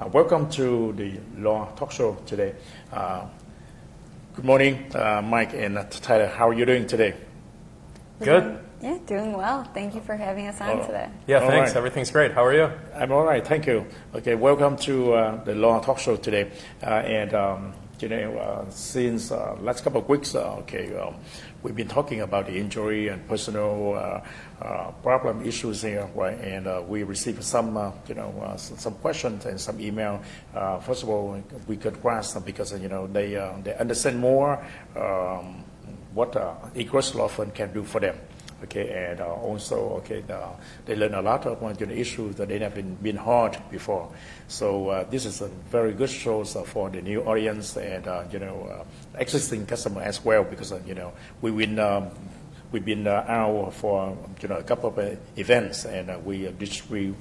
Uh, welcome to the Law Talk Show today. Uh, good morning, uh, Mike and Tyler. How are you doing today? Good. Yeah, doing well. Thank you for having us on Oh. today. Yeah, All thanks. right. Everything's great. How are you? I'm all right, thank you. Okay, welcome to uh, the Law Talk Show today. Uh, and um, you know, uh, since uh, last couple of weeks, uh, okay, um, we've been talking about the injury and personal uh, uh, problem issues here, right? And uh, we received some, uh, you know, uh, some questions and some email. Uh, first of all, we could grasp them because you know they they understand more um, what uh, Egress Law Firm can do for them. Okay, and uh, also, okay, uh, they learn a lot of uh, you know, issues that they have been, been heard before. So uh, this is a very good show uh, for the new audience and uh, you know uh, existing customer as well because you know we've been um, we've been uh, out for you know a couple of uh, events and uh, we distribute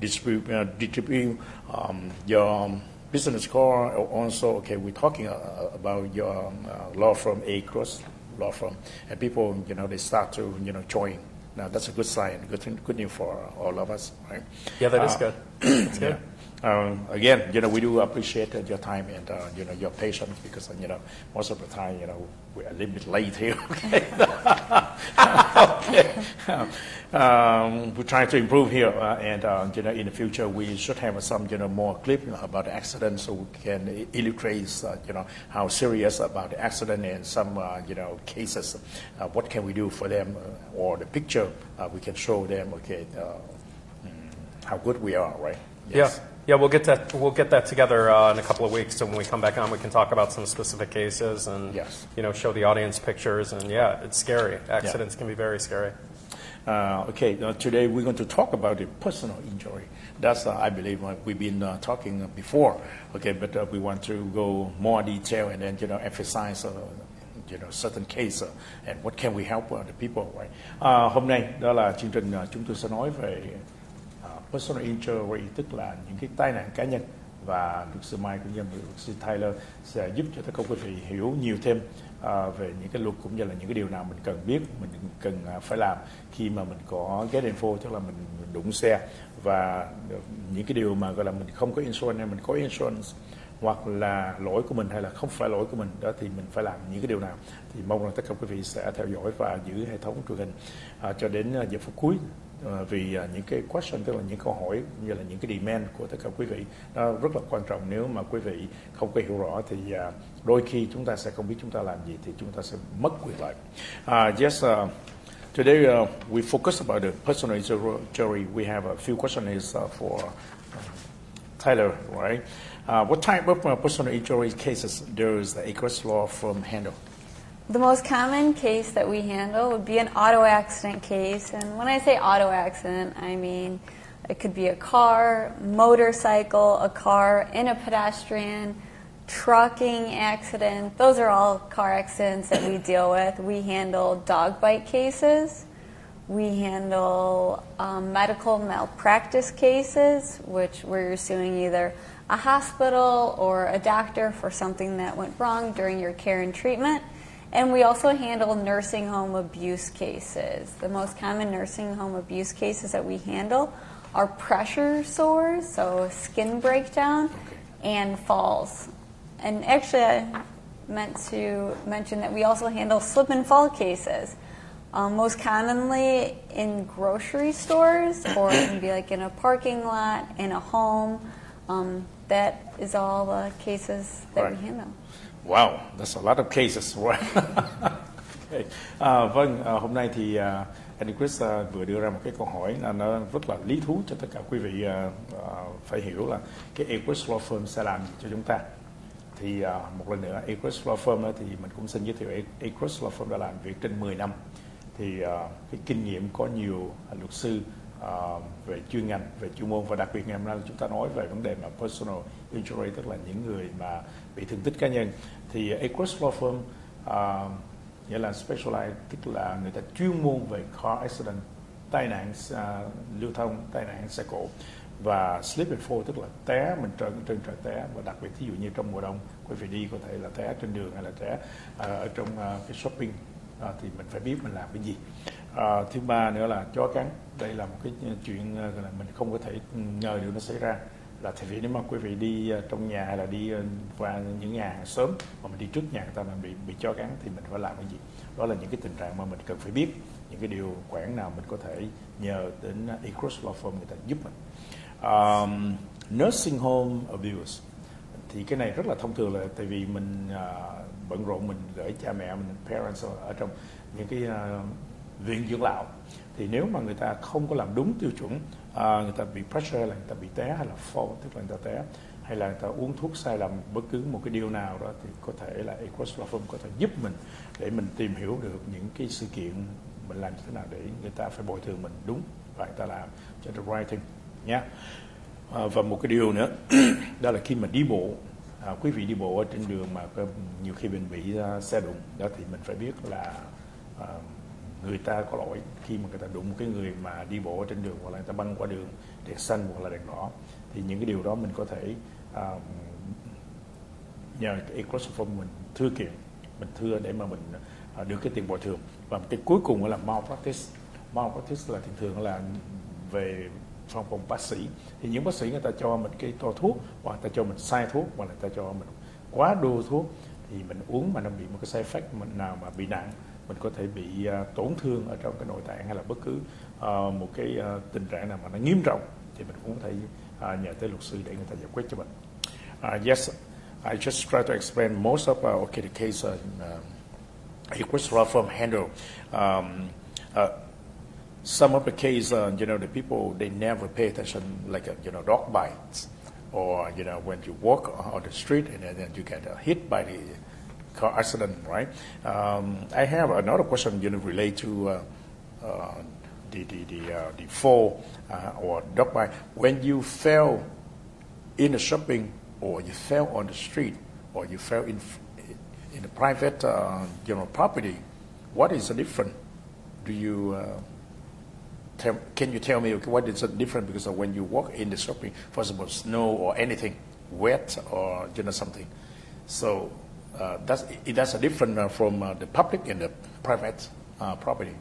distribute distribute um, your um, business card. Also, okay, we're talking about your um, law firm A Cross law firm, and people, you know, they start to, you know, join. Now that's a good sign, good thing, good news for all of us, right? Yeah, that is Uh, good. That's good. Um, again, you know, we do appreciate uh, your time and uh, you know your patience because you know most of the time, you know, we're a little bit late here. Okay. okay. Um, we're trying to improve here, uh, and uh, you know, in the future, we should have some you know more clip about the accident so we can illustrate uh, you know how serious about the accident and some uh, you know cases. Uh, what can we do for them, uh, or the picture uh, we can show them. Okay. Uh, how good we are, right? Yeah. Yeah, we'll get that. We'll get that together uh, in a couple of weeks. So when we come back on, we can talk about some specific cases and Yes. you know show the audience pictures. And yeah, it's scary. Accidents can be very scary. Uh, okay, uh, today we're going to talk about the personal injury. That's, uh, I believe, what we've been uh, talking before. Okay, but uh, we want to go more detail and then, you know, emphasize, uh, you know, certain case and what can we help the people, right? Uh, hôm nay đó là chương trình chúng tôi sẽ nói về personal injury, tức là những cái tai nạn cá nhân và luật sư Mai cũng như luật sư Tyler sẽ giúp cho tất cả quý vị hiểu nhiều thêm à, về những cái luật cũng như là những cái điều nào mình cần biết, mình cần à, phải làm khi mà mình có get info tức là mình, đụng xe. Và những cái điều mà gọi là mình không có insurance hay mình có insurance hoặc là lỗi của mình hay là không phải lỗi của mình đó thì mình phải làm những cái điều nào. Thì mong rằng tất cả quý vị sẽ theo dõi và giữ hệ thống truyền hình à, cho đến à, giờ phút cuối. Ờ, vì à, những cái question tức là những câu hỏi như là những cái demand của tất cả quý vị nó rất là quan trọng nếu mà quý vị không có hiểu rõ thì à, đôi khi chúng ta sẽ không biết chúng ta làm gì thì chúng ta sẽ mất quyền lợi. Uh, yes, uh, today uh, we focus about the personal injury. We have a few questions uh, for uh, Tyler, right? Uh, what type of uh, personal injury cases does the Acres Law Firm handle? The most common case that we handle would be an auto accident case. And when I say auto accident, I mean it could be a car, motorcycle, a car, and a pedestrian, trucking accident. Those are all car accidents that we deal with. We handle dog bite cases. We handle um, medical malpractice cases, which where you're suing either a hospital or a doctor for something that went wrong during your care and treatment. And we also handle nursing home abuse cases. The most common nursing home abuse cases that we handle are pressure sores, so skin breakdown, and falls. And actually, I meant to mention that we also handle slip and fall cases. Um, most commonly in grocery stores, or it can be like in a parking lot, in a home. Um, that is all the cases that Right. we handle. Wow, that's a lot of cases. Okay. à, vâng, à, hôm nay thì à, anh Chris à, vừa đưa ra một cái câu hỏi là nó rất là lý thú cho tất cả quý vị à, à, phải hiểu là cái Equus Law Firm sẽ làm gì cho chúng ta. Thì à, một lần nữa, Equus Law Firm thì mình cũng xin giới thiệu Equus Law Firm đã làm việc trên 10 năm. Thì à, cái kinh nghiệm có nhiều à, luật sư Uh, về chuyên ngành, về chuyên môn và đặc biệt ngày hôm nay chúng ta nói về vấn đề mà personal injury tức là những người mà bị thương tích cá nhân thì Across Law Firm uh, nghĩa là specialize tức là người ta chuyên môn về car accident tai nạn uh, lưu thông tai nạn xe cộ và slip and fall tức là té mình trơn trên trời té. Và đặc biệt thí dụ như trong mùa đông quý vị đi có thể là té trên đường hay là té uh, ở trong uh, cái shopping uh, thì mình phải biết mình làm cái gì. Uh, thứ ba nữa là chó cắn. Đây là một cái chuyện uh, là mình không có thể ừ, ngờ điều nó xảy ra là tại vì nếu mà quý vị đi ờ, trong nhà hay là đi ờ, qua những nhà hàng sớm mà mình đi trước nhà người ta mà bị bị cho cắn thì mình phải làm cái gì? Đó là những cái tình trạng mà mình cần phải biết những cái điều khoản nào mình có thể nhờ đến ờ, Ecross Law Firm người ta giúp mình. Um, nursing home abuse thì cái này rất là thông thường là tại vì mình uh, bận rộn mình gửi cha mẹ mình parents ở trong những cái uh, viện dưỡng lão thì nếu mà người ta không có làm đúng tiêu chuẩn à, người ta bị pressure là người ta bị té hay là fall tức là người ta té hay là người ta uống thuốc sai lầm bất cứ một cái điều nào đó thì có thể là Equus Law Firm có thể giúp mình để mình tìm hiểu được những cái sự kiện mình làm như thế nào để người ta phải bồi thường mình đúng và người ta làm cho the right thing nhé à, và một cái điều nữa đó là khi mà đi bộ à, quý vị đi bộ ở trên đường mà nhiều khi mình bị uh, xe đụng đó thì mình phải biết là người ta có lỗi khi mà người ta đụng cái người mà đi bộ trên đường hoặc là người ta băng qua đường đèn xanh hoặc là đèn đỏ. Thì những cái điều đó mình có thể um, nhờ cái ecosystem mình thưa kiện mình thưa để mà mình à, uh, được cái tiền bồi thường. Và cái cuối cùng là malpractice. Malpractice là thường thường là về phòng phòng bác sĩ. Thì những bác sĩ người ta cho mình cái to thuốc hoặc người ta cho mình sai thuốc hoặc là người ta cho mình quá đô thuốc thì mình uống mà nó bị một cái sai effect nào mà bị nặng mình có thể bị à, tổn thương ở trong cái nội tạng hay là bất cứ à, một cái à, tình trạng nào mà nó nghiêm trọng thì mình cũng có thể nhờ tới luật sư để người ta giải quyết cho mình. Uh, yes, I just try to explain most of uh, okay the case uh, request Equus Law Firm handle. Um, uh, some of the case, uh, you know, the people they never pay attention, like uh, you know, dog bites, or you know, when you walk on the street and then you get uh, hit by the car accident, right? Um, I have another question, you know, relate to uh, uh, the the the, uh, the fall or dog bite. When you fell in the shopping, or you fell on the street, or you fell in in a private, you know, property, what is the difference? Do you tell, can you tell me what is the difference? Because when you walk in the shopping, for example, snow or anything wet or you know something, so uh, that's that's a different uh, from uh, the public and the private uh, property.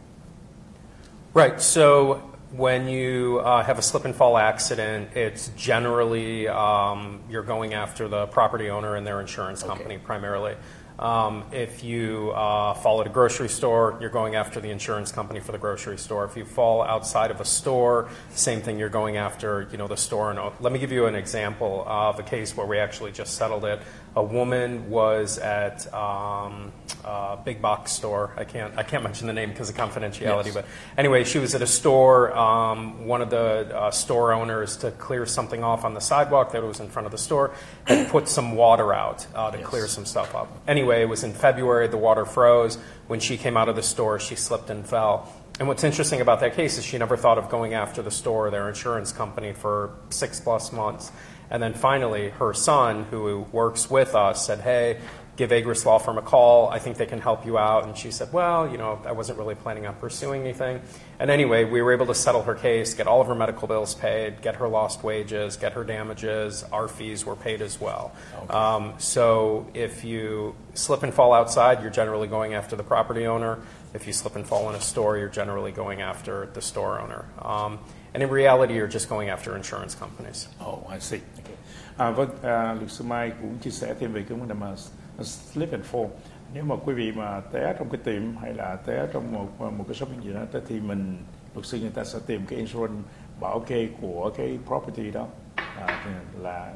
Right. So when you uh, have a slip and fall accident, it's generally um, you're going after the property owner and their insurance company Okay. primarily. Um, if you uh, fall at a grocery store, you're going after the insurance company for the grocery store. If you fall outside of a store, same thing. You're going after you know the store. And let me give you an example of a case where we actually just settled it. A woman was at um, a big box store. I can't I can't mention the name because of confidentiality, Yes. but anyway, she was at a store. Um, one of the uh, store owners, to clear something off on the sidewalk that was in front of the store, had put some water out uh, to Yes. clear some stuff up. Anyway, it was in February. The water froze. When she came out of the store, she slipped and fell. And what's interesting about that case is she never thought of going after the store, or their insurance company, for six plus months. And then finally, her son, who works with us, said, Hey, give Agris Law Firm a call. I think they can help you out. And she said, Well, you know, I wasn't really planning on pursuing anything. And anyway, we were able to settle her case, get all of her medical bills paid, get her lost wages, get her damages. Our fees were paid as well. Um, so if you slip and fall outside, you're generally going after the property owner. If you slip and fall in a store, you're generally going after the store owner. Um, and in reality, you're just going after insurance companies. Oh, I see. Okay. À, vâng, à, luật sư Mai cũng chia sẻ thêm về cái vấn đề mà slip and fall. Nếu mà quý vị mà té trong cái tiệm hay là té trong một một cái shopping gì đó, thì mình luật sư người ta sẽ tìm cái insurance bảo kê của cái property đó à, là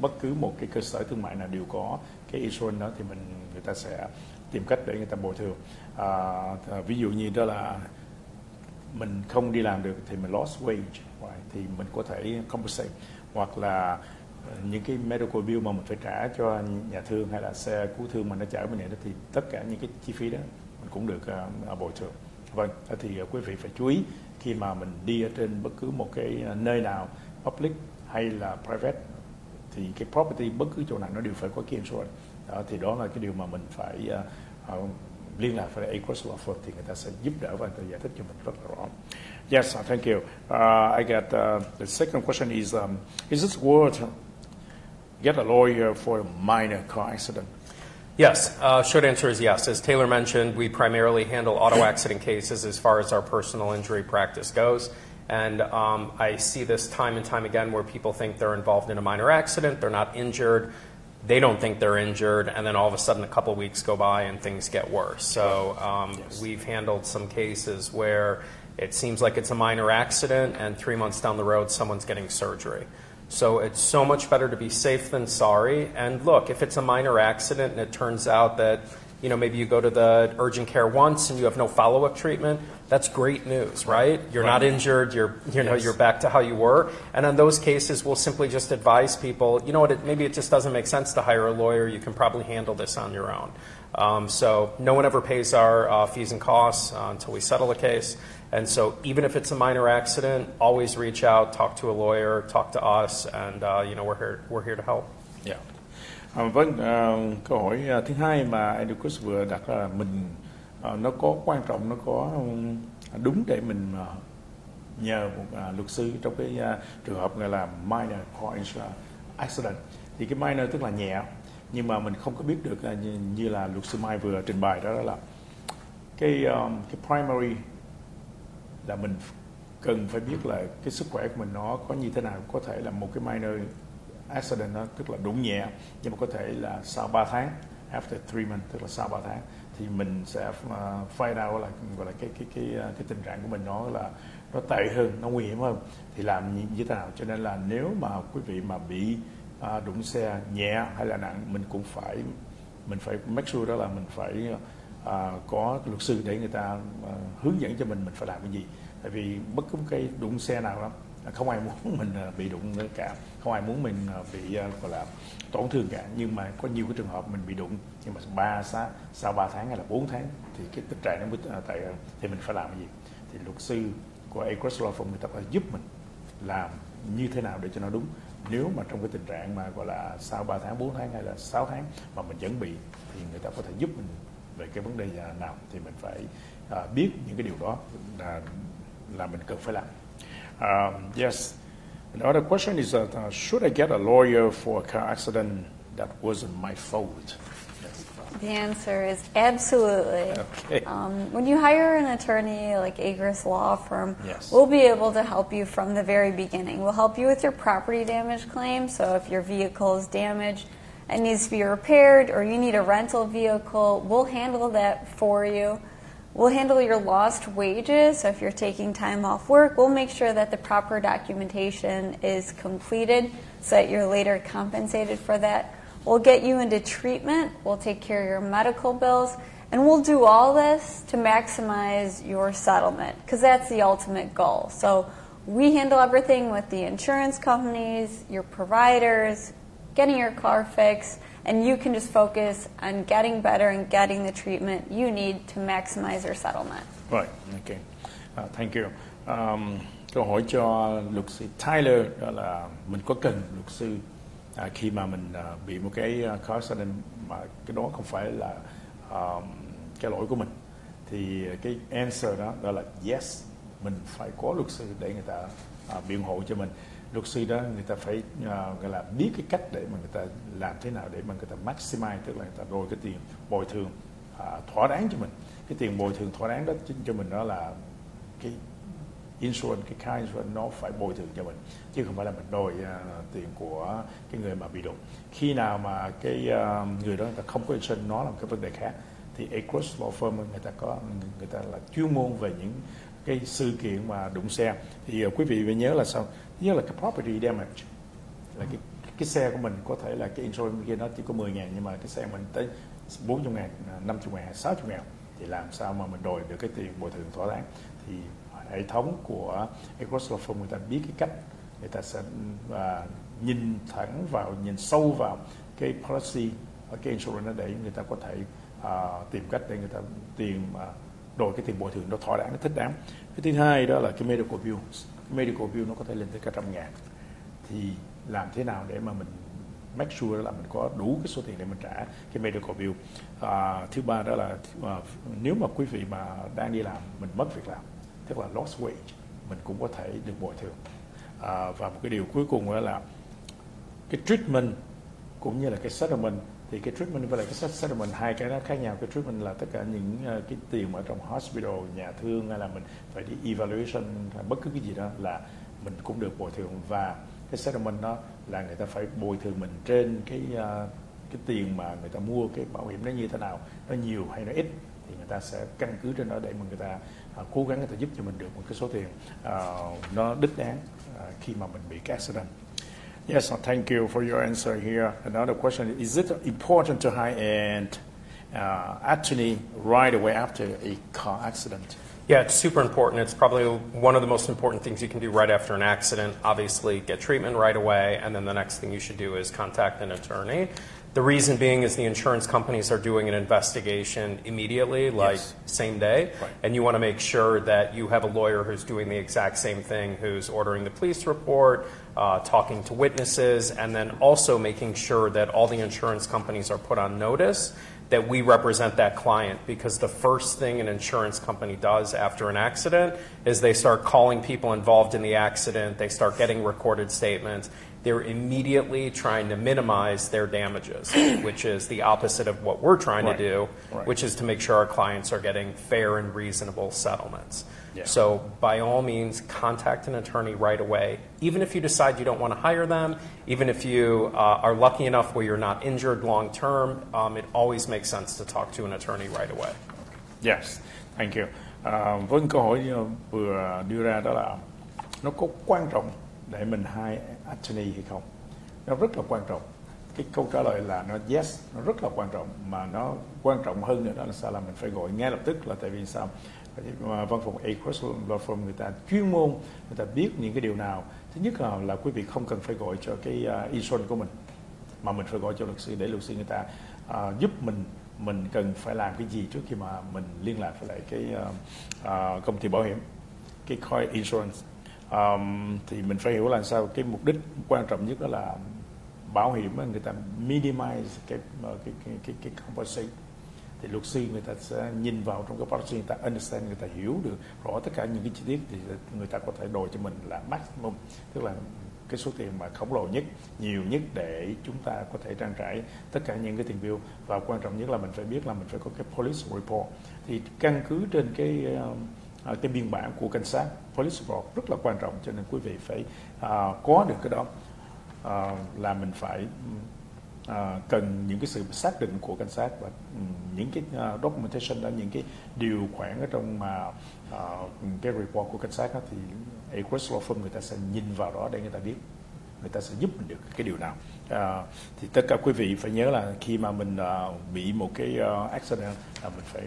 bất cứ một cái cơ sở thương mại nào đều có cái insurance đó thì mình người ta sẽ tìm cách để người ta bồi thường. À, à ví dụ như đó là mình không đi làm được thì mình lost wage right? thì mình có thể compensate hoặc là ờ, những cái medical bill mà mình phải trả cho nhà thương hay là xe cứu thương mà nó chở mình này đó thì tất cả những cái chi phí đó mình cũng được uh, bồi thường vâng thì uh, quý vị phải chú ý khi mà mình đi ở trên bất cứ một cái nơi nào public hay là private thì cái property bất cứ chỗ nào nó đều phải có cái insurance đó, thì đó là cái điều mà mình phải uh, liên lạc với thì người ta sẽ giúp đỡ và giải thích cho mình rất là rõ. Yes, thank you. Uh, I got uh, the second question is: um, Is it worth get a lawyer for a minor car accident? Yes, uh, short answer is yes. As Taylor mentioned, we primarily handle auto accident cases as far as our personal injury practice goes. And um, I see this time and time again where people think they're involved in a minor accident, they're not injured, they don't think they're injured, and then all of a sudden a couple weeks go by and things get worse. So um, Yes. we've handled some cases where it seems like it's a minor accident, and three months down the road, someone's getting surgery. So it's so much better to be safe than sorry. And look, if it's a minor accident and it turns out that you know maybe you go to the urgent care once and you have no follow-up treatment, that's great news, right? You're not injured. You're you know Yes. you're back to how you were. And in those cases, we'll simply just advise people. You know what? It, maybe it just doesn't make sense to hire a lawyer. You can probably handle this on your own. Um, so no one ever pays our uh, fees and costs uh, until we settle a case. And so even if it's a minor accident, always reach out, talk to a lawyer, talk to us, and uh, you know we're here we're here to help. Dạ. À, vâng, à, câu hỏi à, thứ hai mà Educus vừa đặt là mình à, nó có quan trọng, nó có à, đúng để mình à, nhờ một à, luật sư trong cái à, trường hợp gọi là minor car insurance accident. Thì cái minor tức là nhẹ, nhưng mà mình không có biết được là như, như là luật sư Mai vừa trình bày đó, đó là cái um, cái primary là mình cần phải biết là cái sức khỏe của mình nó có như thế nào có thể là một cái minor accident đó tức là đụng nhẹ nhưng mà có thể là sau 3 tháng after three months tức là sau 3 tháng thì mình sẽ uh, find out là gọi là cái cái cái ờ, cái tình trạng của mình nó là nó tệ hơn nó nguy hiểm hơn thì làm như, như thế nào? Cho nên là nếu mà quý vị mà bị uh, đụng xe nhẹ hay là nặng mình cũng phải mình phải make sure đó là mình phải à, có luật sư để người ta à, hướng dẫn cho mình mình phải làm cái gì. Tại vì bất cứ cái đụng xe nào đó không ai muốn mình bị đụng nữa cả không ai muốn mình ờ, bị ờ, gọi là tổn thương cả. Nhưng mà có nhiều cái trường hợp mình bị đụng. Nhưng mà ba sau, sau 3 tháng hay là 4 tháng thì cái tình trạng nó mới ờ, tại thì mình phải làm cái gì? Thì luật sư của Acres Law Firm người ta phải giúp mình làm như thế nào để cho nó đúng. Nếu mà trong cái tình trạng mà gọi là sau 3 tháng 4 tháng hay là 6 tháng mà mình vẫn bị thì người ta có thể giúp mình về cái vấn đề à, nào thì mình phải uh, biết những cái điều đó là là mình cần phải làm. Uh, yes. Another question is that uh, should I get a lawyer for a car accident that wasn't my fault. The answer is absolutely. Okay. Um, when you hire an attorney like Agris Law Firm, Yes. we'll be able to help you from the very beginning. We'll help you with your property damage claim. So if your vehicle is damaged and needs to be repaired, or you need a rental vehicle, we'll handle that for you. We'll handle your lost wages. So if you're taking time off work, we'll make sure that the proper documentation is completed so that you're later compensated for that. We'll get you into treatment. We'll take care of your medical bills. And we'll do all this to maximize your settlement because that's the ultimate goal. So we handle everything with the insurance companies, your providers, getting your car fixed, and you can just focus on getting better and getting the treatment you need to maximize your settlement. Right, okay. Uh, thank you. Um, câu hỏi cho luật sư Tyler đó là mình có cần luật sư à, khi mà mình à, bị một cái car accident mà cái đó không phải là um, cái lỗi của mình thì cái answer đó đó là yes mình phải có luật sư để người ta à, biện hộ cho mình luật sư đó người ta phải uh, gọi là biết cái cách để mà người ta làm thế nào để mà người ta maximize tức là người ta đòi cái tiền bồi thường uh, thỏa đáng cho mình. Cái tiền bồi thường thỏa đáng đó cho- cho mình đó là cái insurance cái car insurance nó phải bồi thường cho mình chứ không phải là mình đòi uh, tiền của cái người mà bị đụng. Khi nào mà cái uh, người đó người ta không có insurance nó là một cái vấn đề khác. Thì Across Law Firm người ta có người ta là chuyên môn về những cái sự kiện mà đụng xe. Thì uh, quý vị phải nhớ là sao? Thứ nhất là cái property damage là cái cái xe của mình có thể là cái insurance kia nó chỉ có 10 ngàn nhưng mà cái xe mình tới 40 ngàn, à, 50 ngàn, 60 ngàn thì làm sao mà mình đòi được cái tiền bồi thường thỏa đáng? Thì hệ thống của Across Law Firm người ta biết cái cách người ta sẽ à, nhìn thẳng vào nhìn sâu vào cái policy ở cái insurance đó để người ta có thể à, tìm cách để người ta tiền mà đổi cái tiền bồi thường nó thỏa đáng nó thích đáng. Cái thứ hai đó là cái medical bill cái medical bill nó có thể lên tới cả trăm ngàn. Thì làm thế nào để mà mình make sure là mình có đủ cái số tiền để mình trả cái medical bill? À, thứ ba đó là à, nếu mà quý vị mà đang đi làm mình mất việc làm tức là lost wage mình cũng có thể được bồi thường. À, và một cái điều cuối cùng đó là cái treatment cũng như là cái settlement thì cái treatment với lại cái settlement hai cái nó khác nhau. Cái treatment là tất cả những ờ, cái tiền ở trong hospital nhà thương hay là mình phải đi evaluation hay bất cứ cái gì đó là mình cũng được bồi thường. Và cái settlement đó là người ta phải bồi thường mình trên cái ờ, cái tiền mà người ta mua cái bảo hiểm nó như thế nào nó nhiều hay nó ít thì người ta sẽ căn cứ trên đó để mà người ta uh, cố gắng người ta giúp cho mình được một cái số tiền uh, nó đích đáng uh, khi mà mình bị cái accident. Yes, thank you for your answer here. Another question is it important to hire an uh, attorney right away after a car accident? Yeah, it's super important. It's probably one of the most important things you can do right after an accident. Obviously, get treatment right away, and then the next thing you should do is contact an attorney. The reason being is the insurance companies are doing an investigation immediately, like Yes. same day, Right. and you want to make sure that you have a lawyer who's doing the exact same thing, who's ordering the police report, Uh, talking to witnesses, and then also making sure that all the insurance companies are put on notice that we represent that client because the first thing an insurance company does after an accident is they start calling people involved in the accident, they start getting recorded statements. They're immediately trying to minimize their damages, which is the opposite of what we're trying Right. to do, Right. which is to make sure our clients are getting fair and reasonable settlements. Yeah. So, by all means, contact an attorney right away. Even if you decide you don't want to hire them, even if you uh, are lucky enough where you're not injured long term, um, it always makes sense to talk to an attorney right away. Yes, thank you. À, với câu hỏi uh, vừa đưa ra đó là nó có quan trọng để mình hai attorney hay không? Nó rất là quan trọng. Cái câu trả lời là nó yes, nó rất là quan trọng mà nó quan trọng hơn nữa đó là sao là mình phải gọi ngay lập tức là tại vì sao? À, văn phòng A-Cross Law Firm người ta chuyên môn, người ta biết những cái điều nào. Thứ nhất là, là quý vị không cần phải gọi cho cái uh, insurance của mình mà mình phải gọi cho luật sư để luật sư người ta uh, giúp mình mình cần phải làm cái gì trước khi mà mình liên lạc với lại cái uh, uh, công ty bảo hiểm cái coi insurance um, thì mình phải hiểu là sao cái mục đích quan trọng nhất đó là bảo hiểm người ta minimize cái ờ, cái cái cái, cái compensate thì luật sư người ta sẽ nhìn vào trong cái policy người ta understand người ta hiểu được rõ tất cả những cái chi tiết thì người ta có thể đòi cho mình là maximum tức là cái số tiền mà khổng lồ nhất nhiều nhất để chúng ta có thể trang trải tất cả những cái tiền bill. Và quan trọng nhất là mình phải biết là mình phải có cái police report. Thì căn cứ trên cái ờ, ờ, cái biên bản của cảnh sát police report rất là quan trọng cho nên quý vị phải uh, có được cái đó. Uh, là mình phải uh, cần những cái sự xác định của cảnh sát và um, những cái uh, documentation đó những cái điều khoản ở trong mà uh, cái report của cảnh sát đó, thì Acres Law Firm người ta sẽ nhìn vào đó để người ta biết người ta sẽ giúp mình được cái điều nào. À, thì tất cả quý vị phải nhớ là khi mà mình uh, bị một cái uh, accident là mình phải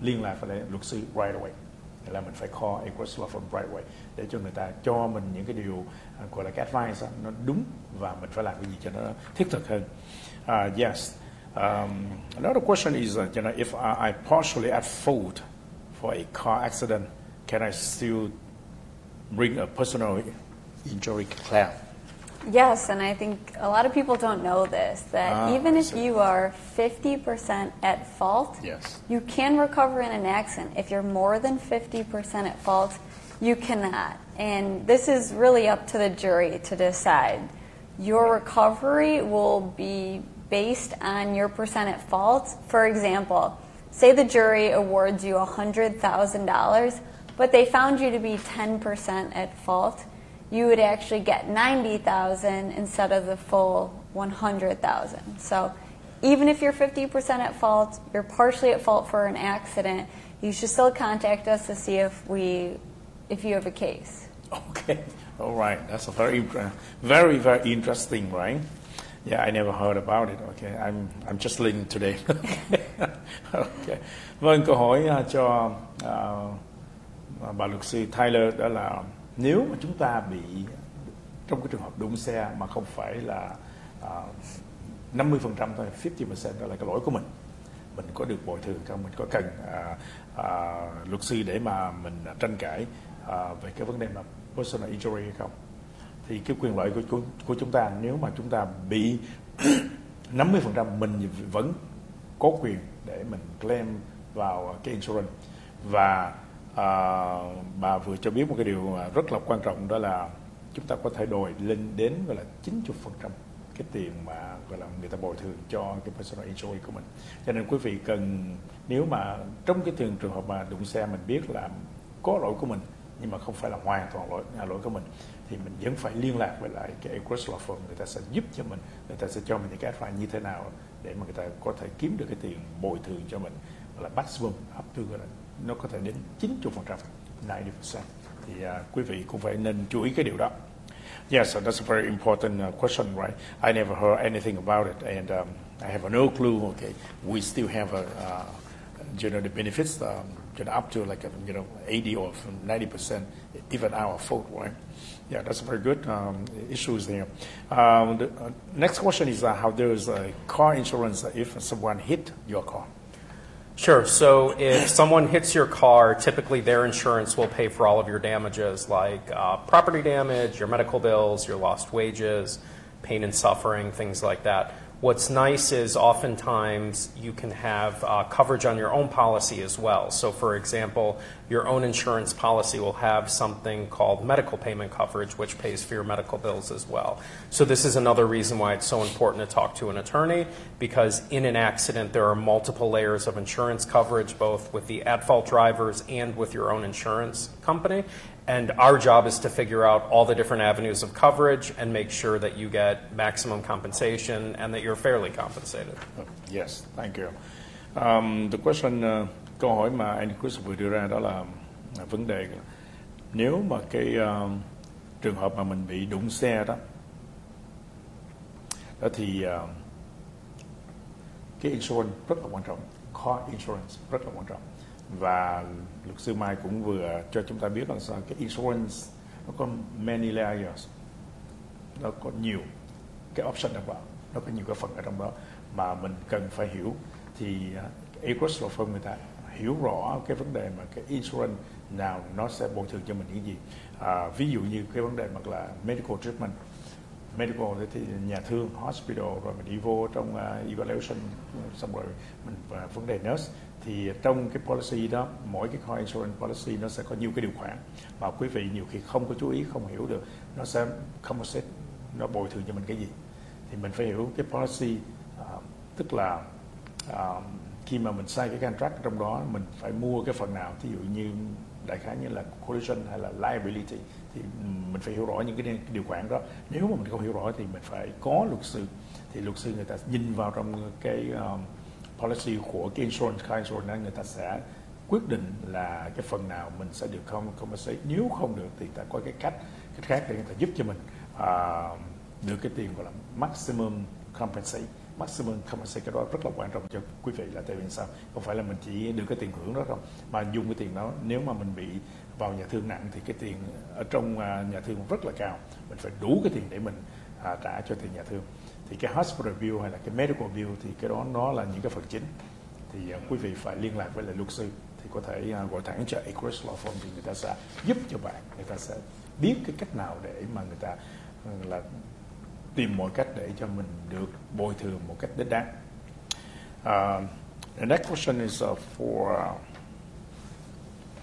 liên lạc với luật sư right away. Là mình phải call away để cho người ta cho mình những cái điều gọi là cái advice nó đúng và mình phải làm cái gì cho nó thiết thực hơn. Uh, yes. Um, another question is, uh, you know, if I, I partially at fault for a car accident, can I still bring a personal injury claim? Yes, and I think a lot of people don't know this that Ah, even if you are 50% at fault, Yes. you can recover in an accident. If you're more than 50% at fault, you cannot. And this is really up to the jury to decide. Your recovery will be based on your percent at fault. For example, say the jury awards you $100,000, but they found you to be 10% at fault you would actually get 90,000 instead of the full 100,000. So even if you're 50% at fault, you're partially at fault for an accident, you should still contact us to see if we if you have a case. Okay. All right. That's a very, very, very interesting, right? Yeah, I never heard about it. Okay, I'm, I'm just learning today. okay. Vâng, câu hỏi cho uh, bà luật sư Tyler đó là nếu mà chúng ta bị trong cái trường hợp đụng xe mà không phải là à, uh, 50% thôi, 50% đó là cái lỗi của mình. Mình có được bồi thường không? Mình có cần à, à, luật sư để mà mình tranh cãi à, về cái vấn đề mà personal injury hay không? Thì cái quyền lợi của, của, của chúng ta nếu mà chúng ta bị 50% mình vẫn có quyền để mình claim vào cái insurance. Và à, bà vừa cho biết một cái điều à, rất là quan trọng đó là chúng ta có thể đòi lên đến gọi là 90% cái tiền mà gọi là người ta bồi thường cho cái personal injury của mình. Cho nên quý vị cần nếu mà trong cái trường trường hợp mà đụng xe mình biết là có lỗi của mình nhưng mà không phải là hoàn toàn lỗi là lỗi của mình thì mình vẫn phải liên lạc với lại cái Across Law Firm người ta sẽ giúp cho mình người ta sẽ cho mình những cái advice như thế nào để mà người ta có thể kiếm được cái tiền bồi thường cho mình là maximum up to là nó có thể đến 90 phần trăm 90% thì uh, quý vị cũng phải nên chú ý cái điều đó Yes, so that's a very important uh, question, right? I never heard anything about it, and um, I have no clue. Okay, we still have a, uh, you know, the benefits, um, you know, up to like a, you know, 80 or 90 percent, even our fault, right? Yeah, that's a very good um, issues there. Um, the uh, next question is uh, how there is a car insurance if someone hit your car. Sure. So if someone hits your car, typically their insurance will pay for all of your damages, like uh, property damage, your medical bills, your lost wages, pain and suffering, things like that. What's nice is oftentimes you can have uh, coverage on your own policy as well. So, for example, your own insurance policy will have something called medical payment coverage, which pays for your medical bills as well. So, this is another reason why it's so important to talk to an attorney because in an accident, there are multiple layers of insurance coverage, both with the at fault drivers and with your own insurance company. And our job is to figure out all the different avenues of coverage and make sure that you get maximum compensation and that you're fairly compensated. Yes, thank you. Um, the question, uh, câu hỏi mà anh Chris vừa đưa ra đó là vấn đề nếu mà cái uh, trường hợp mà mình bị đụng xe đó, đó thì uh, cái insurance rất là quan trọng, car insurance rất là quan trọng và luật sư Mai cũng vừa cho chúng ta biết là sao cái insurance nó có many layers. Nó có nhiều cái option trong đó nó có nhiều cái phần ở trong đó. Mà mình cần phải hiểu thì uh, Across Law Firm người ta hiểu rõ cái vấn đề mà cái insurance nào nó sẽ bồi thường cho mình những gì. À, ví dụ như cái vấn đề mặt là medical treatment medical thì nhà thương hospital rồi mình đi vô trong uh, evaluation xong rồi mình và vấn đề nurse. Thì trong cái policy đó mỗi cái car insurance policy nó sẽ có nhiều cái điều khoản. Và quý vị nhiều khi không có chú ý không hiểu được nó sẽ compensate nó bồi thường cho mình cái gì. Thì mình phải hiểu cái policy uh, tức là uh, khi mà mình sai cái contract trong đó mình phải mua cái phần nào. Ví dụ như đại khái như là collision hay là liability thì mình phải hiểu rõ những cái điều khoản đó. Nếu mà mình không hiểu rõ thì mình phải có luật sư. Thì luật sư người ta nhìn vào trong cái um, policy của cái insurance car insurance đó người ta sẽ quyết định là cái phần nào mình sẽ được không compensate nếu không được thì ta có cái cách cách khác để người ta giúp cho mình uh, được cái tiền gọi là maximum compensate. Maximum compensate cái đó rất là quan trọng cho quý vị là tại vì sao? Không phải là mình chỉ được cái tiền hưởng đó không mà dùng cái tiền đó. Nếu mà mình bị vào nhà thương nặng thì cái tiền ở trong à, nhà thương rất là cao. Mình phải đủ cái tiền để mình à, trả cho tiền nhà thương. Thì cái hospital bill hay là cái medical bill thì cái đó nó là những cái phần chính. Thì à, quý vị phải liên lạc với lại luật sư thì có thể à, gọi thẳng cho Equus Law Firm thì người ta sẽ giúp cho bạn người ta sẽ biết cái cách nào để mà người ta ừ, là tìm mọi cách để cho mình được bồi thường một cách đích đáng. Uh, the next question is uh, for uh,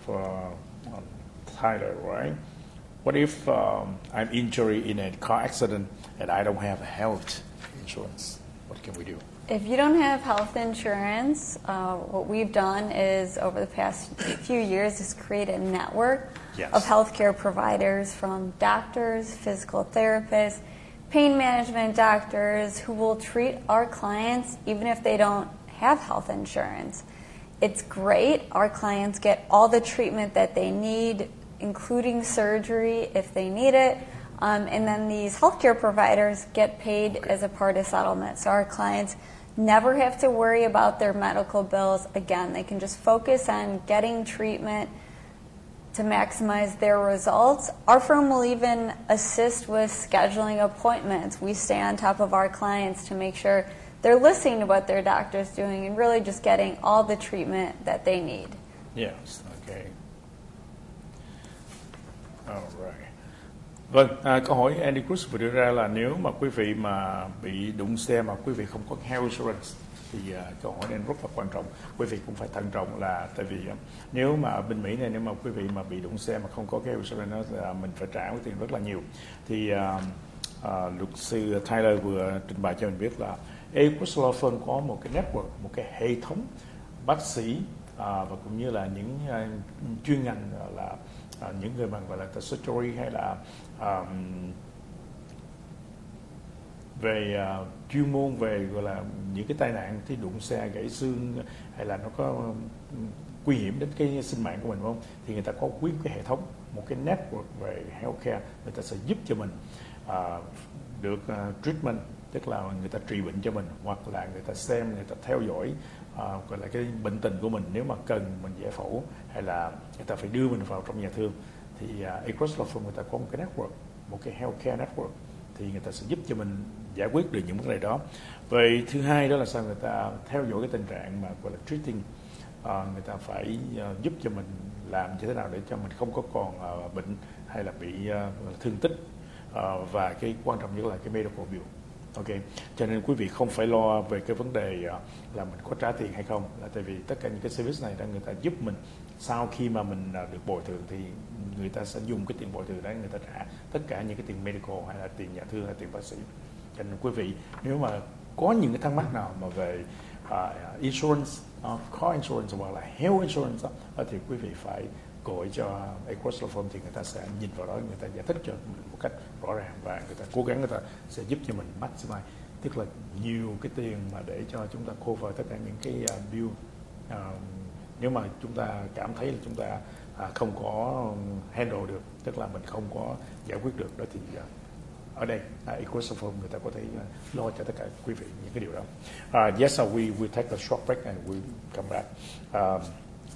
for uh, Tyler, right? What if um, I'm injured in a car accident and I don't have health insurance? What can we do? If you don't have health insurance, uh, what we've done is over the past few years is create a network Yes. of healthcare providers from doctors, physical therapists, pain management doctors who will treat our clients even if they don't have health insurance. It's great. Our clients get all the treatment that they need, including surgery if they need it. Um, and then these healthcare providers get paid as a part of settlement. So our clients never have to worry about their medical bills. Again, they can just focus on getting treatment to maximize their results. Our firm will even assist with scheduling appointments. We stay on top of our clients to make sure they're listening to what their doctor's doing and really just getting all the treatment that they need. Yes, okay. Alright. Vâng, à, câu hỏi Andy Cruz vừa đưa ra là nếu mà quý vị mà bị đụng xe mà quý vị không có health insurance thì uh, câu hỏi này rất là quan trọng. Quý vị cũng phải thận trọng là tại vì uh, nếu mà ở bên Mỹ này nếu mà quý vị mà bị đụng xe mà không có cái health insurance thì mình phải trả cái tiền rất là nhiều. Thì uh, uh, luật sư Tyler vừa trình bày cho mình biết là Equus Law Firm có một cái network, một cái hệ thống bác sĩ uh, và cũng như là những uh, chuyên ngành là à, những người mà gọi là surgery hay là um, về uh, chuyên môn về gọi là những cái tai nạn thì đụng xe gãy xương hay là nó có nguy hiểm đến cái sinh mạng của mình không? Thì người ta có quý cái hệ thống một cái network về healthcare người ta sẽ giúp cho mình uh, được uh, treatment tức là người ta trị bệnh cho mình hoặc là người ta xem người ta theo dõi uh, gọi là cái bệnh tình của mình. Nếu mà cần mình giải phẫu hay là người ta phải đưa mình vào trong nhà thương thì uh, Across Law Firm người ta có một cái network một cái healthcare network thì người ta sẽ giúp cho mình giải quyết được những vấn đề đó. Về thứ hai đó là sao người ta theo dõi cái tình trạng mà gọi là treating à, người ta phải uh, giúp cho mình làm như thế nào để cho mình không có còn uh, bệnh hay là bị uh, thương tích. Uh, và cái quan trọng nhất là cái medical bill ok cho nên quý vị không phải lo về cái vấn đề à, là mình có trả tiền hay không. Là tại vì tất cả những cái service này đã người ta giúp mình. Sau khi mà mình à, được bồi thường thì người ta sẽ dùng cái tiền bồi thường đấy người ta trả tất cả những cái tiền medical hay là tiền nhà thương hay tiền bác sĩ. Cho nên quý vị nếu mà có những cái thắc mắc nào mà về uh, insurance uh, car insurance hoặc là health insurance uh, thì quý vị phải gọi cho Across Law Firm thì người ta sẽ nhìn vào đó người ta giải thích cho mình một cách rõ ràng và người ta cố gắng người ta sẽ giúp cho mình maximize tức là nhiều cái tiền mà để cho chúng ta cover tất cả những cái uh, bill uh, nếu mà chúng ta cảm thấy là chúng ta uh, không có handle được tức là mình không có giải quyết được đó thì uh, ở đây uh, Firm người ta có thể uh, lo cho tất cả quý vị những cái điều đó. Uh, yes, so we we take a short break and we come back. Uh,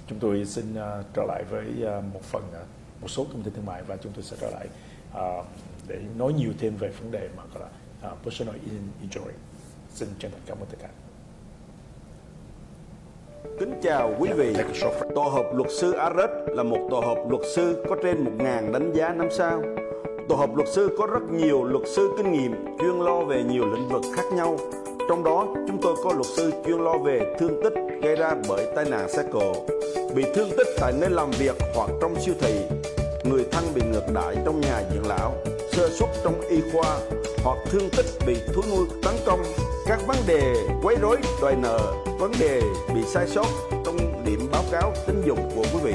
chúng tôi xin uh, trở lại với uh, một phần uh, một số thông tin thương mại và chúng tôi sẽ trở lại uh, để nói nhiều thêm về vấn đề mà gọi là uh, personal injury. Xin chân thành cảm ơn tất cả. Kính chào quý vị. Tổ hợp luật sư Ares là một tổ hợp luật sư có trên 1.000 đánh giá năm sao Tổ hợp luật sư có rất nhiều luật sư kinh nghiệm chuyên lo về nhiều lĩnh vực khác nhau. Trong đó, chúng tôi có luật sư chuyên lo về thương tích gây ra bởi tai nạn xe cộ, bị thương tích tại nơi làm việc hoặc trong siêu thị, người thân bị ngược đãi trong nhà dưỡng lão, sơ suất trong y khoa hoặc thương tích bị thú nuôi tấn công, các vấn đề quấy rối đòi nợ, vấn đề bị sai sót trong điểm báo cáo tín dụng của quý vị.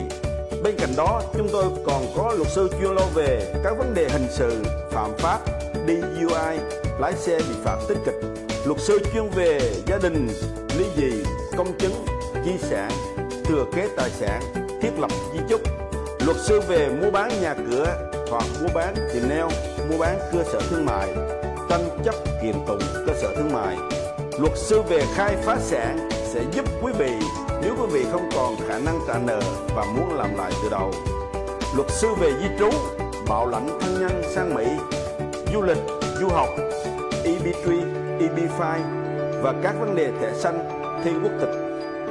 Bên cạnh đó, chúng tôi còn có luật sư chuyên lo về các vấn đề hình sự, phạm pháp, DUI, lái xe bị phạt tích cực. Luật sư chuyên về gia đình, ly dị, công chứng, di sản, thừa kế tài sản, thiết lập di chúc. Luật sư về mua bán nhà cửa hoặc mua bán tiền neo, mua bán cơ sở thương mại, tranh chấp kiện tụng cơ sở thương mại. Luật sư về khai phá sản sẽ giúp quý vị nếu quý vị không còn khả năng trả nợ và muốn làm lại từ đầu. Luật sư về di trú, bảo lãnh thân nhân sang Mỹ, du lịch, du học, EB3, EB5 và các vấn đề thẻ xanh, thi quốc tịch.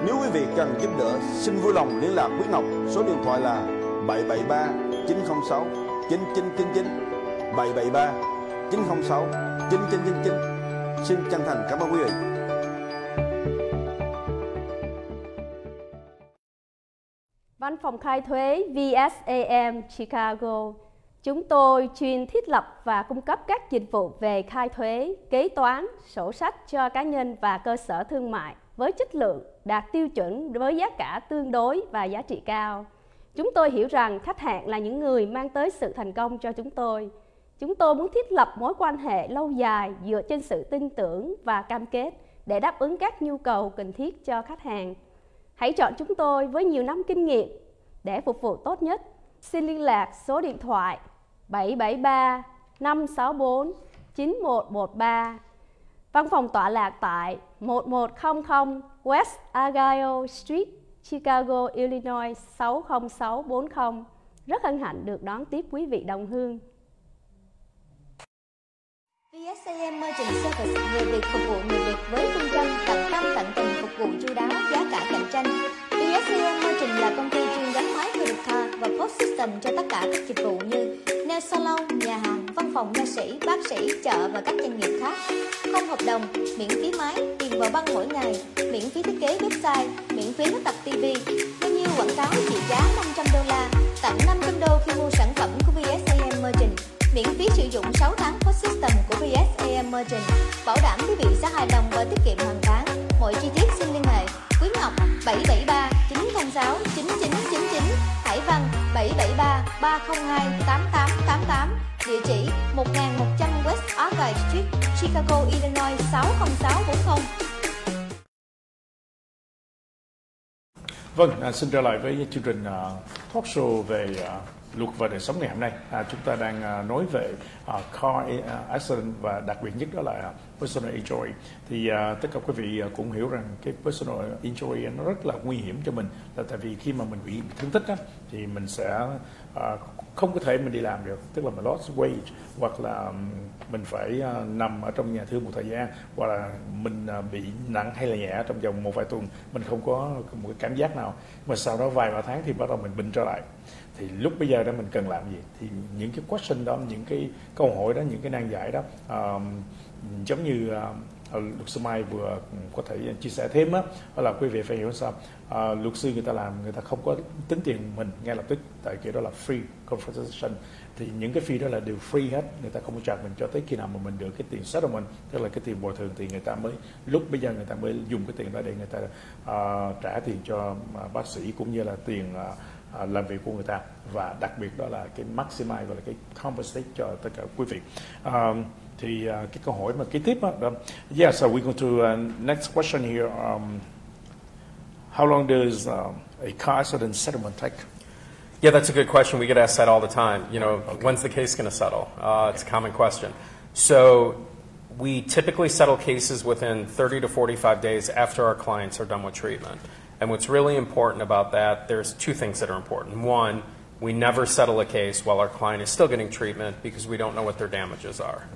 Nếu quý vị cần giúp đỡ, xin vui lòng liên lạc với Ngọc. Số điện thoại là 773 906 9999 773 906 9999. Xin chân thành cảm ơn quý vị. Văn phòng khai thuế VSAM Chicago. Chúng tôi chuyên thiết lập và cung cấp các dịch vụ về khai thuế, kế toán, sổ sách cho cá nhân và cơ sở thương mại với chất lượng đạt tiêu chuẩn với giá cả tương đối và giá trị cao. Chúng tôi hiểu rằng khách hàng là những người mang tới sự thành công cho chúng tôi. Chúng tôi muốn thiết lập mối quan hệ lâu dài dựa trên sự tin tưởng và cam kết để đáp ứng các nhu cầu cần thiết cho khách hàng. Hãy chọn chúng tôi với nhiều năm kinh nghiệm để phục vụ tốt nhất. Xin liên lạc số điện thoại 773 564 9113. Văn phòng tọa lạc tại 1100 West Argyle Street, Chicago, Illinois 60640. Rất hân hạnh được đón tiếp quý vị đồng hương. VSCM Merchant Service người Việt phục vụ người Việt với phương châm tận tâm tận tình phục vụ chu đáo giá cả cạnh tranh. VSCM Merchant là công ty chuyên gắn máy system cho tất cả các dịch vụ như nail salon, nhà hàng, văn phòng nha sĩ, bác sĩ, chợ và các doanh nghiệp khác. Không hợp đồng, miễn phí máy, tiền vào băng mỗi ngày, miễn phí thiết kế website, miễn phí lắp đặt TV, bao nhiêu quảng cáo trị giá 500 đô la, tặng 500 đô khi mua sản phẩm của VSAM Merchant miễn phí sử dụng 6 tháng post system của VSAM Merchant, bảo đảm quý vị sẽ hài lòng và tiết kiệm hàng tháng. Mọi chi tiết xin liên hệ Quý Ngọc 773 302 8888, địa chỉ 1100 West Argyle Street, Chicago, Illinois 60640. Vâng, à, xin trở lại với chương trình à, talk show về à, luật và đời sống ngày hôm nay. À, chúng ta đang à, nói về à, car à, accident và đặc biệt nhất đó là à, personal injury. Thì à, tất cả quý vị à, cũng hiểu rằng cái personal injury nó rất là nguy hiểm cho mình. Là tại vì khi mà mình bị thương tích á, thì mình sẽ à, không có thể mình đi làm được, tức là mình lost wage hoặc là um, mình phải à, nằm ở trong nhà thương một thời gian hoặc là mình à, bị nặng hay là nhẹ trong vòng một vài tuần mình không có một cái cảm giác nào. Mà sau đó vài ba tháng thì bắt đầu mình bình trở lại. Thì lúc bây giờ đó mình cần làm gì? Thì những cái question đó những cái câu hỏi đó những cái nan giải đó um, giống như uh, Ờ, luật sư Mai vừa có thể chia sẻ thêm đó là quý vị phải hiểu sao. À, luật sư người ta làm người ta không có tính tiền mình ngay lập tức tại kiểu đó là free conversation thì những cái fee đó là đều free hết người ta không có charge mình cho tới khi nào mà mình được cái tiền settlement tức là cái tiền bồi thường thì người ta mới lúc bây giờ người ta mới dùng cái tiền đó để người ta uh, trả tiền cho bác sĩ cũng như là tiền uh, làm việc của người ta. Và đặc biệt đó là cái maximize gọi là cái compensate cho tất cả quý vị. Uh, thì uh, cái câu hỏi mà kế tiếp yeah so we go to uh, next question here um, how long does um, a car accident settlement take Yeah, that's a good question. We get asked that all the time. You know, when's the case going to settle? Uh, it's a common question. So we typically settle cases within 30 to 45 days after our clients are done with treatment. And what's really important about that, there's two things that are important. One, we never settle a case while our client is still getting treatment because we don't know what their damages are.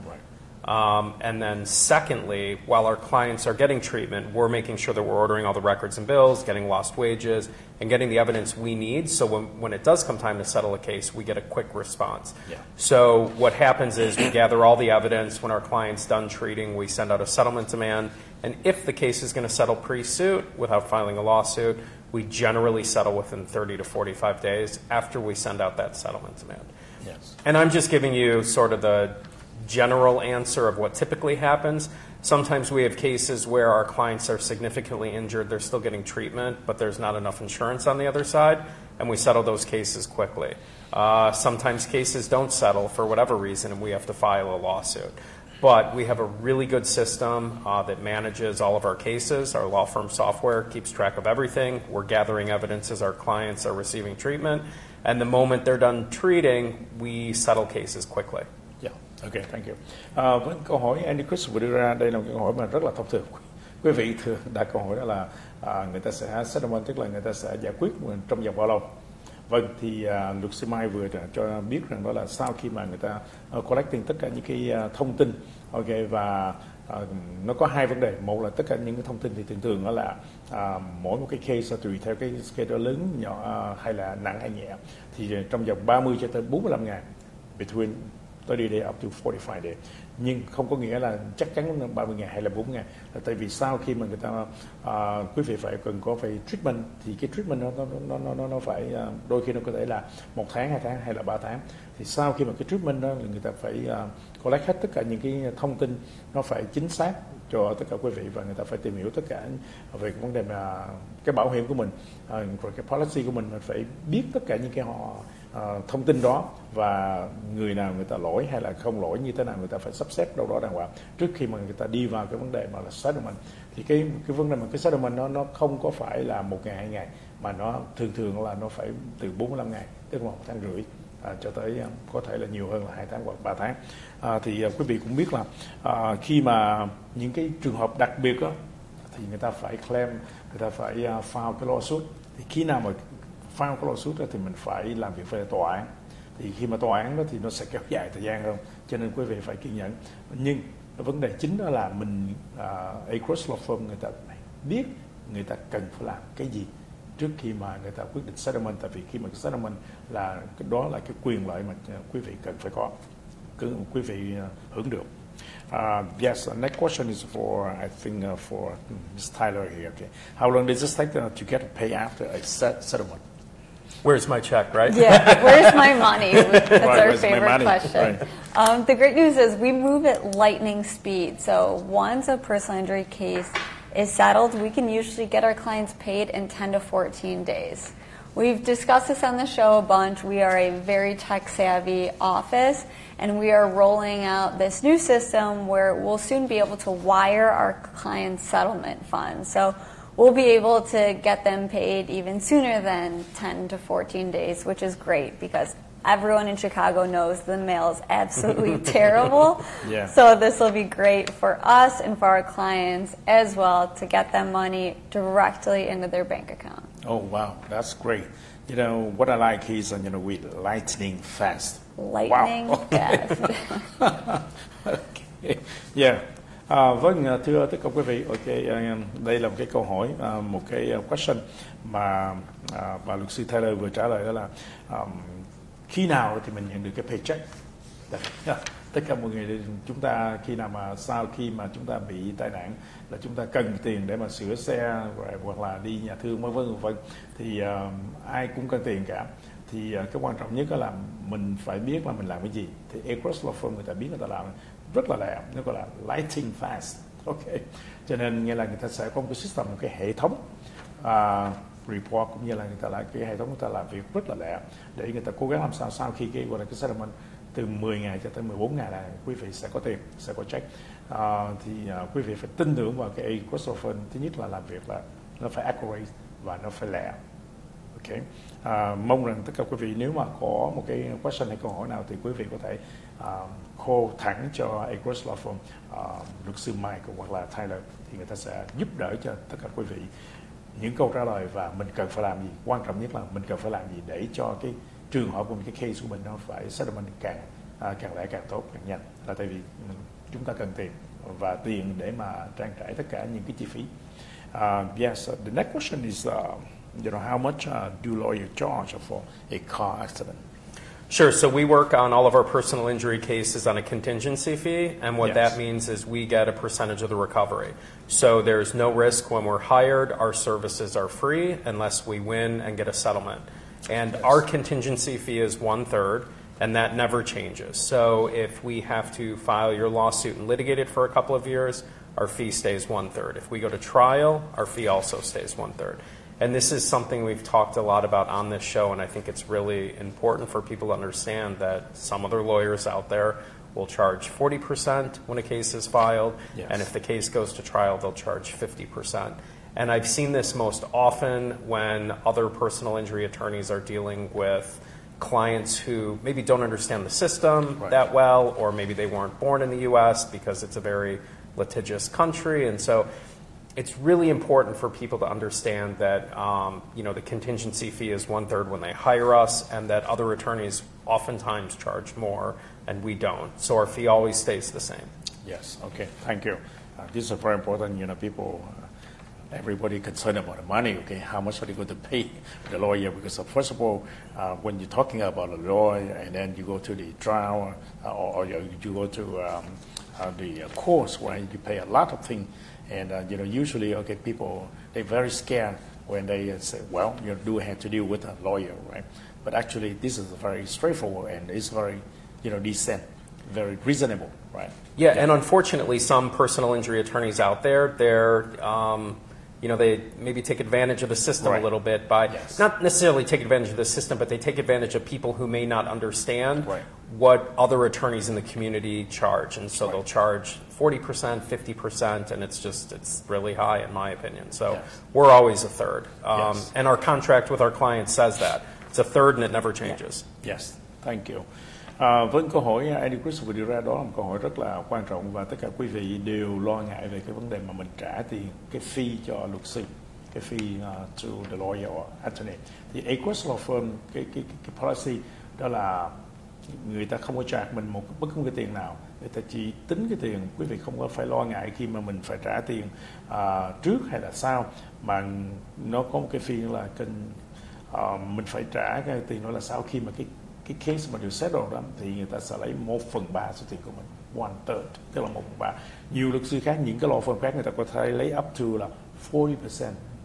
Um, and then, secondly, while our clients are getting treatment, we're making sure that we're ordering all the records and bills, getting lost wages, and getting the evidence we need. So when, when it does come time to settle a case, we get a quick response. So what happens is we gather all the evidence. When our client's done treating, we send out a settlement demand. And if the case is going to settle pre-suit without filing a lawsuit, we generally settle within 30 to 45 days after we send out that settlement demand. yes And I'm just giving you sort of the general answer of what typically happens. Sometimes we have cases where our clients are significantly injured, they're still getting treatment, but there's not enough insurance on the other side, and we settle those cases quickly. Uh, sometimes cases don't settle for whatever reason, and we have to file a lawsuit. But we have a really good system uh, that manages all of our cases. Our law firm software keeps track of everything. We're gathering evidence as our clients are receiving treatment. And the moment they're done treating, we settle cases quickly. OK, thank you. À, với câu hỏi Andy Chris vừa đưa ra đây là một câu hỏi mà rất là thông thường. Quý vị thường đặt câu hỏi đó là à, người ta sẽ settlement tức là người ta sẽ giải quyết trong vòng bao lâu? Vâng, thì à, luật sư Mai vừa cho biết rằng đó là sau khi mà người ta uh, collecting tất cả những cái à, thông tin, ok và à, nó có hai vấn đề. Một là tất cả những cái thông tin thì thường thường đó là à, mỗi một cái case tùy theo cái scale lớn nhỏ à, hay là nặng hay nhẹ thì trong vòng 30 cho tới 45 ngày between 30 day up to 45 day nhưng không có nghĩa là chắc chắn 30 ngày hay là 4 ngày. Là tại vì sau khi mà người ta à, quý vị phải cần có phải treatment thì cái treatment nó nó nó nó nó, phải à, đôi khi nó có thể là một tháng hai tháng hay là ba tháng. Thì sau khi mà cái treatment đó là người ta phải à, collect hết tất cả những cái thông tin nó phải chính xác cho tất cả quý vị và người ta phải tìm hiểu tất cả về cái vấn đề mà cái bảo hiểm của mình à, rồi cái policy của mình mình phải biết tất cả những cái họ Ờ, thông tin đó và người nào người ta lỗi hay là không lỗi như thế nào người ta phải sắp xếp đâu đó đàng hoàng. Trước khi mà người ta đi vào cái vấn đề mà là settlement thì cái cái vấn đề mà cái settlement nó nó không có phải là một ngày hai ngày mà nó thường thường là nó phải từ 45 ngày tức là một tháng rưỡi à, cho tới à, có thể là nhiều hơn là hai tháng hoặc ba tháng. À, thì à, quý vị cũng biết là à, khi mà những cái trường hợp đặc biệt đó, thì người ta phải claim người ta phải uh, file cái lawsuit. Thì khi nào mà file cái lawsuit đó thì mình phải làm việc với tòa án thì khi mà tòa án đó thì nó sẽ kéo dài thời gian hơn cho nên quý vị phải kiên nhẫn nhưng vấn đề chính đó là mình uh, Across Law Firm người ta biết người ta cần phải làm cái gì trước khi mà người ta quyết định settlement tại vì khi mà settlement là cái đó là cái quyền lợi mà à, quý vị cần phải có cứ quý vị uh, hưởng được Uh, yes, the next question is for, I think, uh, for Ms. Tyler here. Okay. How long does this take uh, to get a pay after a set settlement? Where's my check, right? Yeah, where's my money? That's Right, our favorite question. Right. Um, the great news is we move at lightning speed. So once a personal injury case is settled, we can usually get our clients paid in 10 to 14 days. We've discussed this on the show a bunch. We are a very tech savvy office, and we are rolling out this new system where we'll soon be able to wire our clients' settlement funds. So we'll be able to get them paid even sooner than 10 to 14 days, which is great because everyone in Chicago knows the mail is absolutely terrible. Yeah. So this will be great for us and for our clients as well to get them money directly into their bank account. Oh wow, that's great. You know what I like is you know with lightning fast. Lightning Wow. fast. Okay. Yeah. À, vâng, à, thưa tất cả quý vị, ok, à, đây là một cái câu hỏi, à, một cái question mà à, bà luật sư Taylor vừa trả lời đó là um, khi nào thì mình nhận được cái paycheck? Tất cả mọi người chúng ta khi nào mà sau khi mà chúng ta bị tai nạn là chúng ta cần tiền để mà sửa xe hoặc là đi nhà thương vân vân vân. Thì um, ai cũng cần tiền cả. Thì uh, cái quan trọng nhất là mình phải biết là mình làm cái gì. Thì Across Law Firm người ta biết người ta làm rất là lẹ nó gọi là lighting fast. Ok. Cho nên nghĩa là người ta sẽ có một cái system một cái hệ thống uh, report cũng như là người ta là cái hệ thống người ta làm việc rất là lẹ để người ta cố gắng làm sao sau khi cái gọi là cái settlement từ 10 ngày cho tới 14 ngày là quý vị sẽ có tiền sẽ có check. À, thì à, quý vị phải tin tưởng vào cái Across thứ nhất là làm việc là nó phải accurate và nó phải lẹ. Ok. À, mong rằng tất cả quý vị nếu mà có một cái question hay câu hỏi nào thì quý vị có thể uh, khô thẳng cho Across Law Firm, uh, luật sư Mike hoặc là Tyler thì người ta sẽ giúp đỡ cho tất cả quý vị những câu trả lời và mình cần phải làm gì. Quan trọng nhất là mình cần phải làm gì để cho cái trường hợp của mình, cái case của mình nó phải settlement càng uh, càng lẽ càng tốt, càng nhanh. Là tại vì ừ, chúng ta cần tiền và tiền để mà trang trải tất cả những cái chi phí. Uh, yes, the next question is, uh, you know, how much uh, do lawyers charge for a car accident? Sure. So we work on all of our personal injury cases on a contingency fee, and what Yes. that means is we get a percentage of the recovery. So there's no risk when we're hired. Our services are free unless we win and get a settlement. And Yes. our contingency fee is one third, and that never changes. So if we have to file your lawsuit and litigate it for a couple of years, our fee stays one third. If we go to trial, our fee also stays one third. And this is something we've talked a lot about on this show, and I think it's really important for people to understand that some other lawyers out there will charge 40% when a case is filed, Yes. and if the case goes to trial, they'll charge 50%. And I've seen this most often when other personal injury attorneys are dealing with clients who maybe don't understand the system Right. that well, or maybe they weren't born in the U.S. because it's a very litigious country, and so it's really important for people to understand that um, you know the contingency fee is one third when they hire us, and that other attorneys oftentimes charge more, and we don't. So our fee always stays the same. Yes, okay, thank you. Uh, this is very important, you know, people, uh, everybody concerned about the money, okay, how much are they going to pay the lawyer? Because uh, first of all, uh, when you're talking about a lawyer and then you go to the trial uh, or, or you, you go to um, uh, the uh, course where you pay a lot of things, and uh, you know, usually, okay, people, they're very scared when they uh, say, well, you do have to deal with a lawyer, right? But actually, this is very straightforward and it's very, you know, decent, very reasonable, right? Yeah, and unfortunately, some personal injury attorneys out there, they're, um, you know, they maybe take advantage of the system Right. a little bit by Yes. not necessarily take advantage of the system, but they take advantage of people who may not understand Right. What other attorneys in the community charge, and so they'll charge forty percent, fifty percent, and it's just it's really high in my opinion. So Yes. we're always a third, um, Yes. and our contract with our clients says that it's a third and it never changes. Yes, thank you. À, vâng, câu hỏi Eddie Chris vừa đưa ra đó là một câu hỏi rất là quan trọng và tất cả quý vị đều lo ngại về cái vấn đề mà mình trả tiền cái fee cho luật sư, cái fee uh, to the lawyer or attorney. Thì Aquas Law Firm cái cái cái, cái policy đó là người ta không có charge mình một bất cứ một cái tiền nào. Người ta chỉ tính cái tiền. Quý vị không có phải lo ngại khi mà mình phải trả tiền à, trước hay là sau. Mà nó có một cái phiên là kênh Ờ, à, mình phải trả cái tiền đó là sau khi mà cái cái case mà được settle đó thì người ta sẽ lấy một phần ba số tiền của mình. One third tức là một phần ba. Nhiều luật sư khác những cái law firm khác người ta có thể lấy up to là 40%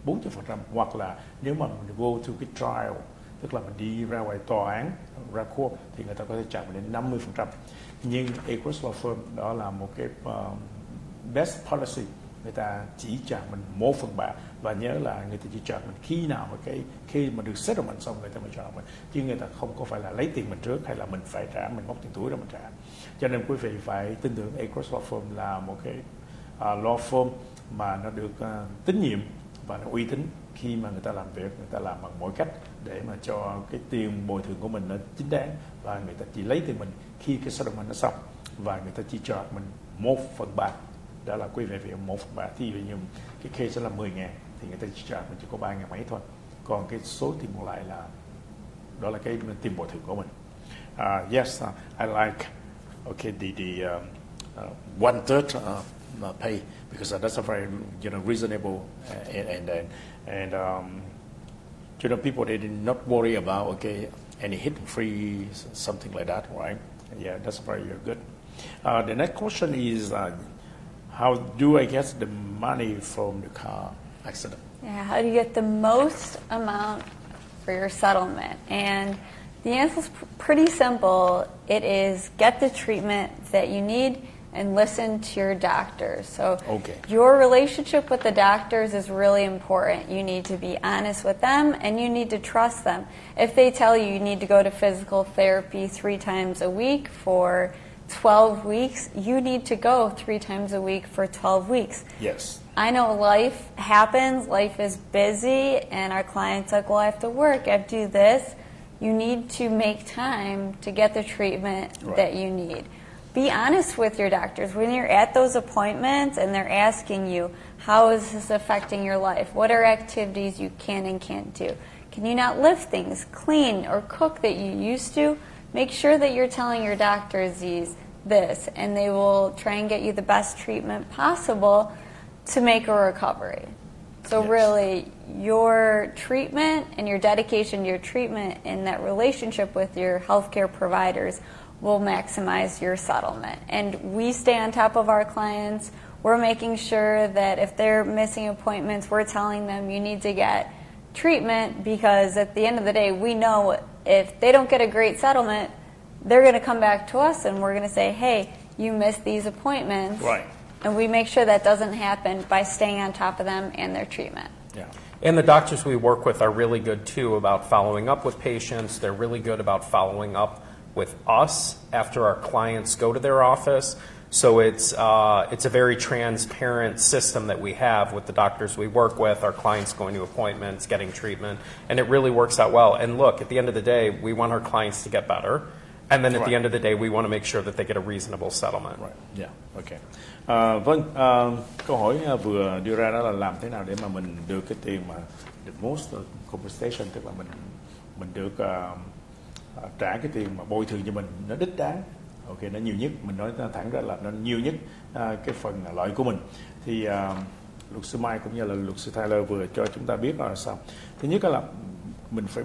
40% hoặc là nếu mà mình go to cái trial tức là mình đi ra ngoài tòa án ra court thì người ta có thể trả mình đến 50 phần trăm. Nhưng Acres Law Firm đó là một cái uh, best policy. Người ta chỉ trả mình một phần ba và nhớ là người ta chỉ trả mình khi nào mà cái khi mà được settlement xong người ta mới trả mình. Chứ người ta không có phải là lấy tiền mình trước hay là mình phải trả mình móc tiền túi ra mình trả. Cho nên quý vị phải tin tưởng Acres Law Firm là một cái uh, law firm mà nó được uh, tín nhiệm và nó uy tín khi mà người ta làm việc người ta làm bằng mọi cách để mà cho cái tiền bồi thường của mình nó chính đáng và người ta chỉ lấy từ mình khi cái settlement nó xong và người ta chỉ cho mình một phần ba. Đó là quay về việc một phần ba. Thì như cái case đó là 10 ngàn thì người ta chỉ trả mình chỉ có ba ngàn mấy thôi. Còn cái số tiền còn lại là đó là cái tiền bồi thường của mình. Uh, yes uh, I like okay the the um, uh, one third uh, uh, pay because that's a very you know reasonable uh, and and and, um, you know people they did not worry about okay any hidden free something like that right yeah that's very good uh, the next question is uh, how do I get the money from the car accident Yeah, how do you get the most amount for your settlement? And the answer is pr- pretty simple. It is get the treatment that you need and listen to your doctors. So Okay. your relationship with the doctors is really important. You need to be honest with them and you need to trust them. If they tell you you need to go to physical therapy 3 times a week for 12 weeks, you need to go 3 times a week for 12 weeks. yes I know life happens, life is busy, and our clients are like, well, I have to work, I have to do this. You need to make time to get the treatment Right. that you need. Be honest with your doctors. When you're at those appointments and they're asking you, how is this affecting your life? What are activities you can and can't do? Can you not lift things, clean, or cook that you used to? Make sure that you're telling your doctors these, this, and they will try and get you the best treatment possible to make a recovery. So Yes. really, your treatment and your dedication to your treatment and that relationship with your healthcare providers will maximize your settlement. And we stay on top of our clients. We're making sure that if they're missing appointments, we're telling them you need to get treatment because at the end of the day, we know if they don't get a great settlement, they're going to come back to us and we're going to say, hey, you missed these appointments. Right. And we make sure that doesn't happen by staying on top of them and their treatment. yeah And the doctors we work with are really good too about following up with patients. They're really good about following up with us after our clients go to their office. So it's, uh, it's a very transparent system that we have with the doctors we work with, our clients going to appointments, getting treatment, and it really works out well. And look, at the end of the day, we want our clients to get better. And then at the end of the day, we want to make sure that they get a reasonable settlement. Right. Yeah. Okay. À, vâng, à, câu hỏi uh, vừa đưa ra đó là làm thế nào để mà mình được cái tiền mà the most uh, compensation tức là mình mình được à, Ờ, trả cái tiền mà bồi thường cho mình nó đích đáng. Ok, nó nhiều nhất mình nói thẳng ra là nó nhiều nhất à, cái phần lợi của mình. Thì à, luật sư Mai cũng như là luật sư Tyler vừa cho chúng ta biết là sao. Thứ nhất là mình phải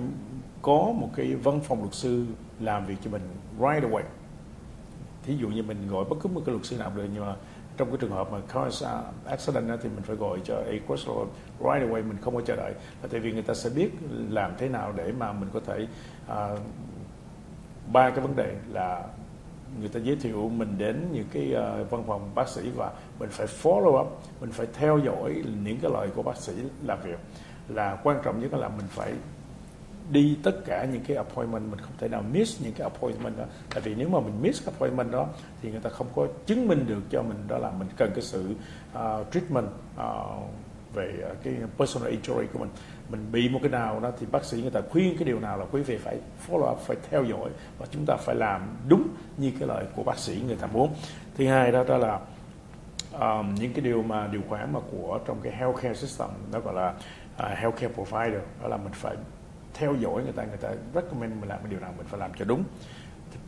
có một cái văn phòng luật sư làm việc cho mình right away thí dụ như mình gọi bất cứ một cái luật sư nào được nhưng mà trong cái trường hợp mà car accident thì mình phải gọi cho Across Law right away mình không có chờ đợi là tại vì người ta sẽ biết làm thế nào để mà mình có thể uh, ba cái vấn đề là người ta giới thiệu mình đến những cái ờ, văn phòng bác sĩ và mình phải follow up mình phải theo dõi những cái lời của bác sĩ làm việc. Là quan trọng nhất là mình phải đi tất cả những cái appointment mình không thể nào miss những cái appointment đó. Tại vì nếu mà mình miss cái appointment đó thì người ta không có chứng minh được cho mình đó là mình cần cái sự uh, treatment uh, về cái personal injury của mình mình bị một cái nào đó thì bác sĩ người ta khuyên cái điều nào là quý vị phải follow up phải theo dõi và chúng ta phải làm đúng như cái lời của bác sĩ người ta muốn. Thứ hai đó đó là um, những cái điều mà điều khoản mà của trong cái healthcare system đó gọi là uh, healthcare provider đó là mình phải theo dõi người ta người ta recommend mình làm cái điều nào mình phải làm cho đúng.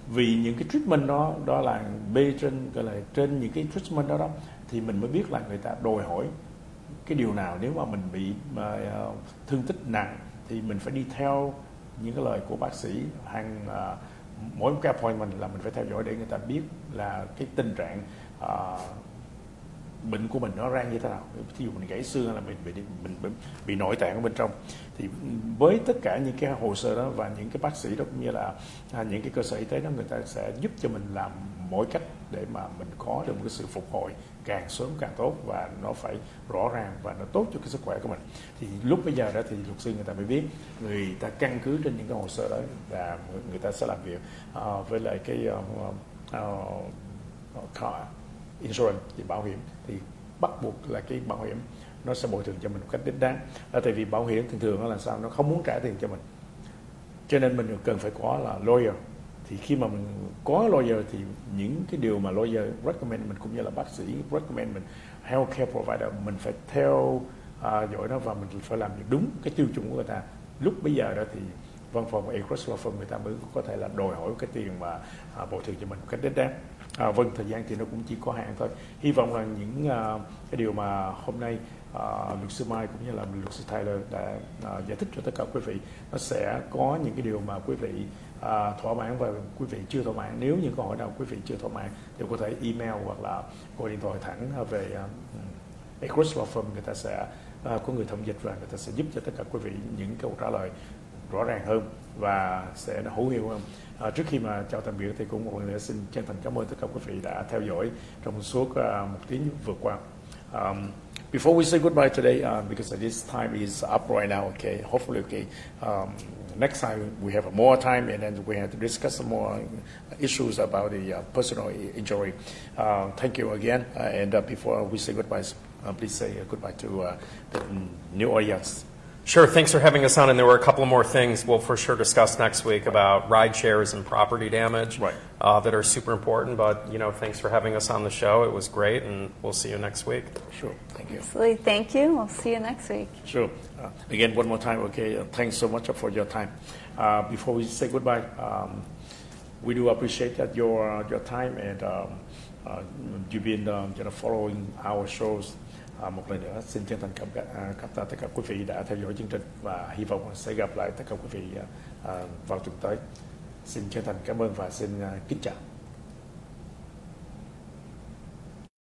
Vì những cái treatment đó đó là bê trên gọi là trên những cái treatment đó đó thì mình mới biết là người ta đòi hỏi cái điều nào nếu mà mình bị mà, uh, thương tích nặng thì mình phải đi theo những cái lời của bác sĩ hàng uh, mỗi một cái appointment là mình phải theo dõi để người ta biết là cái tình trạng uh, bệnh của mình nó ra như thế nào. Ví dụ mình gãy xương hay là mình bị mình bị, bị nội tạng ở bên trong. Thì với tất cả những cái hồ sơ đó và những cái bác sĩ đó cũng như là à, những cái cơ sở y tế đó người ta sẽ giúp cho mình làm mỗi cách để mà mình có được một cái sự phục hồi càng sớm càng tốt và nó phải rõ ràng và nó tốt cho cái sức khỏe của mình. Thì lúc bây giờ đó thì luật sư người ta mới biết người ta căn cứ trên những cái hồ sơ đó và người ta sẽ làm việc uh, với lại cái uh, uh, uh, insurance thì bảo hiểm thì bắt buộc là cái bảo hiểm nó sẽ bồi thường cho mình một cách đích đáng. Là tại vì bảo hiểm thường thường là sao? Nó không muốn trả tiền cho mình. Cho nên mình cần phải có là lawyer. Thì khi mà mình có lawyer thì những cái điều mà lawyer recommend mình cũng như là bác sĩ recommend mình healthcare provider mình phải theo uh, dõi nó và mình phải làm đúng cái tiêu chuẩn của người ta. Lúc bây giờ đó thì văn phòng Across Law Firm người ta mới có thể là đòi hỏi cái tiền mà uh, bồi thường cho mình một cách đích đáng à, vâng thời gian thì nó cũng chỉ có hạn thôi. Hy vọng là những uh, cái điều mà hôm nay uh, luật sư Mai cũng như là luật sư Tyler đã uh, giải thích cho tất cả quý vị nó sẽ có những cái điều mà quý vị uh, thỏa mãn và quý vị chưa thỏa mãn. Nếu những câu hỏi nào quý vị chưa thỏa mãn thì có thể email hoặc là gọi điện thoại thẳng về ừ, uh, Across Law Firm. Người ta sẽ uh, có người thông dịch và người ta sẽ giúp cho tất cả quý vị những câu trả lời rõ ràng hơn và sẽ hữu hiệu hơn À, trước khi mà chào tạm biệt thì cũng một lần nữa xin chân thành cảm ơn tất cả quý vị đã theo dõi trong suốt uh, một tiếng vừa qua. Um, before we say goodbye today, uh, because this time is up right now, okay, hopefully, okay, um, next time we have more time and then we have to discuss some more issues about the uh, personal e-, injury. Uh, thank you again. Uh, and uh, before we say goodbye, uh, please say goodbye to uh, the mm, new audience. Sure. Thanks for having us on. And there were a couple more things we'll for sure discuss next week about ride shares and property damage right. uh, that are super important. But, you know, thanks for having us on the show. It was great, and we'll see you next week. Sure. Thank you. Absolutely. Thank you. We'll see you next week. Sure. Uh, again, one more time, okay, uh, thanks so much for your time. Uh, before we say goodbye, um, we do appreciate that your, your time and um, uh, you've been um, you know, following our shows À, một lần nữa xin chân thành cảm à, cảm tạ tất cả quý vị đã theo dõi chương trình và hy vọng sẽ gặp lại tất cả quý vị à, vào tuần tới. Xin chân thành cảm ơn và xin à, kính chào.